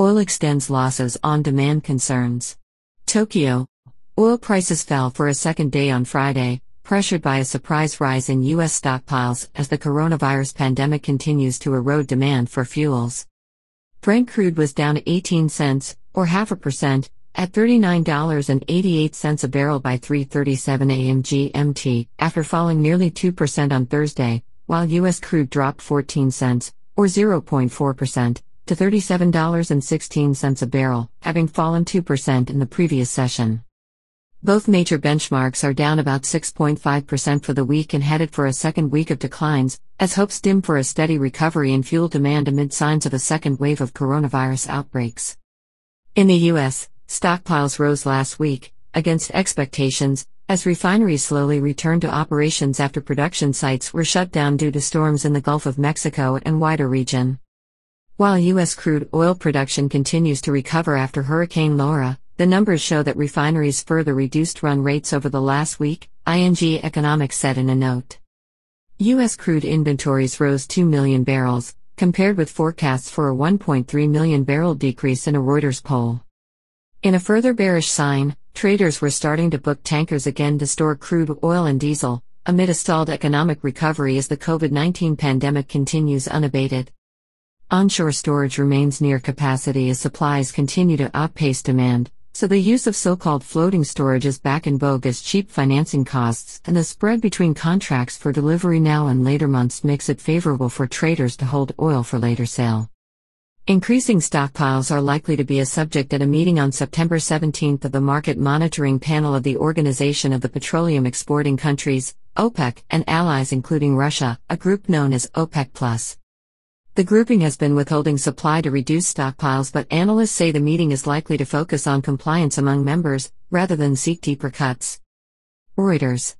Oil extends losses on demand concerns. Tokyo. Oil prices fell for a second day on Friday, pressured by a surprise rise in U.S. stockpiles as the coronavirus pandemic continues to erode demand for fuels. Brent crude was down 18 cents, or half a percent, at $39.88 a barrel by 3:37 a.m. GMT, after falling nearly 2% on Thursday, while U.S. crude dropped 14 cents, or 0.4%, to $37.16 a barrel, having fallen 2% in the previous session. Both major benchmarks are down about 6.5% for the week and headed for a second week of declines, as hopes dim for a steady recovery in fuel demand amid signs of a second wave of coronavirus outbreaks. In the U.S., stockpiles rose last week, against expectations, as refineries slowly returned to operations after production sites were shut down due to storms in the Gulf of Mexico and wider region. While U.S. crude oil production continues to recover after Hurricane Laura, the numbers show that refineries further reduced run rates over the last week, ING Economics said in a note. U.S. crude inventories rose 2 million barrels, compared with forecasts for a 1.3 million barrel decrease in a Reuters poll. In a further bearish sign, traders were starting to book tankers again to store crude oil and diesel, amid a stalled economic recovery as the COVID 19 pandemic continues unabated. Onshore storage remains near capacity as supplies continue to outpace demand, so the use of so called floating storage is back in vogue as cheap financing costs and the spread between contracts for delivery now and later months makes it favorable for traders to hold oil for later sale. Increasing stockpiles are likely to be a subject at a meeting on September 17 of the Market Monitoring Panel of the Organization of the Petroleum Exporting Countries, OPEC, and allies including Russia, a group known as OPEC. The grouping has been withholding supply to reduce stockpiles, but analysts say the meeting is likely to focus on compliance among members, rather than seek deeper cuts. Reuters